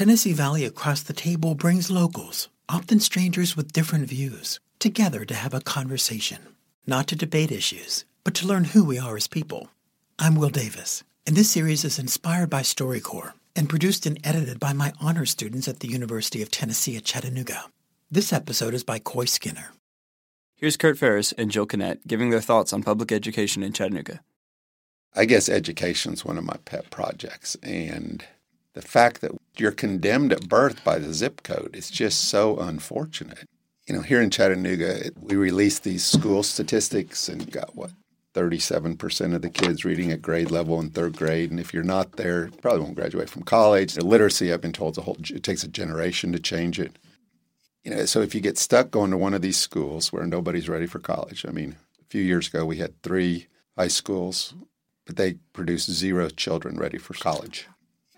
Tennessee Valley across the table brings locals, often strangers with different views, together to have a conversation, not to debate issues, but to learn who we are as people. I'm Will Davis, and this series is inspired by StoryCorps and produced and edited by my honor students at the University of Tennessee at Chattanooga. This episode is by Koy Skinner. Here's Kurt Faires and Jill Kinnett giving their thoughts on public education in Chattanooga. I guess education's one of my pet projects, and the fact that you're condemned at birth by the zip code It's just so unfortunate. You know, here in Chattanooga, we released these school statistics and got what 37% of the kids reading at grade level in third grade. And if you're not there, probably won't graduate from college. The literacy, I've been told, a whole, it takes a generation to change it. You know, so if you get stuck going to one of these schools where nobody's ready for college, I mean, a few years ago we had three high schools, but they produced zero children ready for college.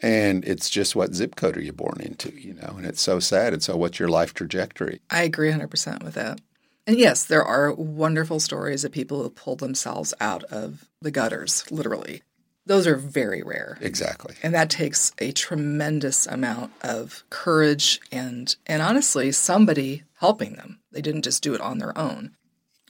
And it's just what zip code are you born into, you know? And it's so sad. And so, what's your life trajectory? I agree 100% with that. And yes, there are wonderful stories of people who pulled themselves out of the gutters, literally. Those are very rare. Exactly. And that takes a tremendous amount of courage and and honestly somebody helping them. They didn't just do it on their own.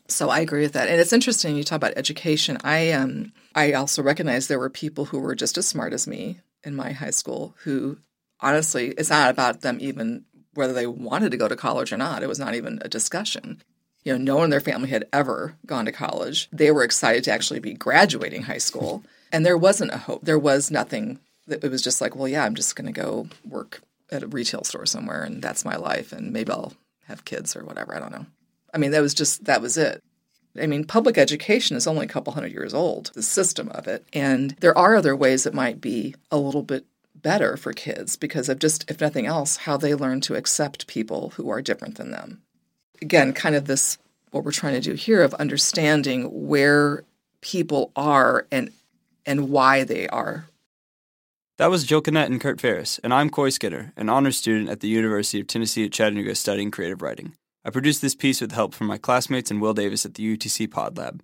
So I agree with that. And it's interesting you talk about education. I um I also recognize there were people who were just as smart as me in my high school who honestly, it's not about them even whether they wanted to go to college or not. It was not even a discussion. You know, no one in their family had ever gone to college. They were excited to actually be graduating high school. And there wasn't a hope. There was nothing. It was just like, well, yeah, I'm just going to go work at a retail store somewhere and that's my life. And maybe I'll have kids or whatever. I don't know. I mean, that was just, that was it. I mean, public education is only a couple hundred years old, the system of it. And there are other ways that might be a little bit better for kids because of just, if nothing else, how they learn to accept people who are different than them. Again, kind of this, what we're trying to do here of understanding where people are and and why they are. That was Jill Kinnett and Kurt Faires, and I'm Koy Skinner, an honors student at the University of Tennessee at Chattanooga studying creative writing. I produced this piece with help from my classmates and Will Davis at the UTC Pod Lab.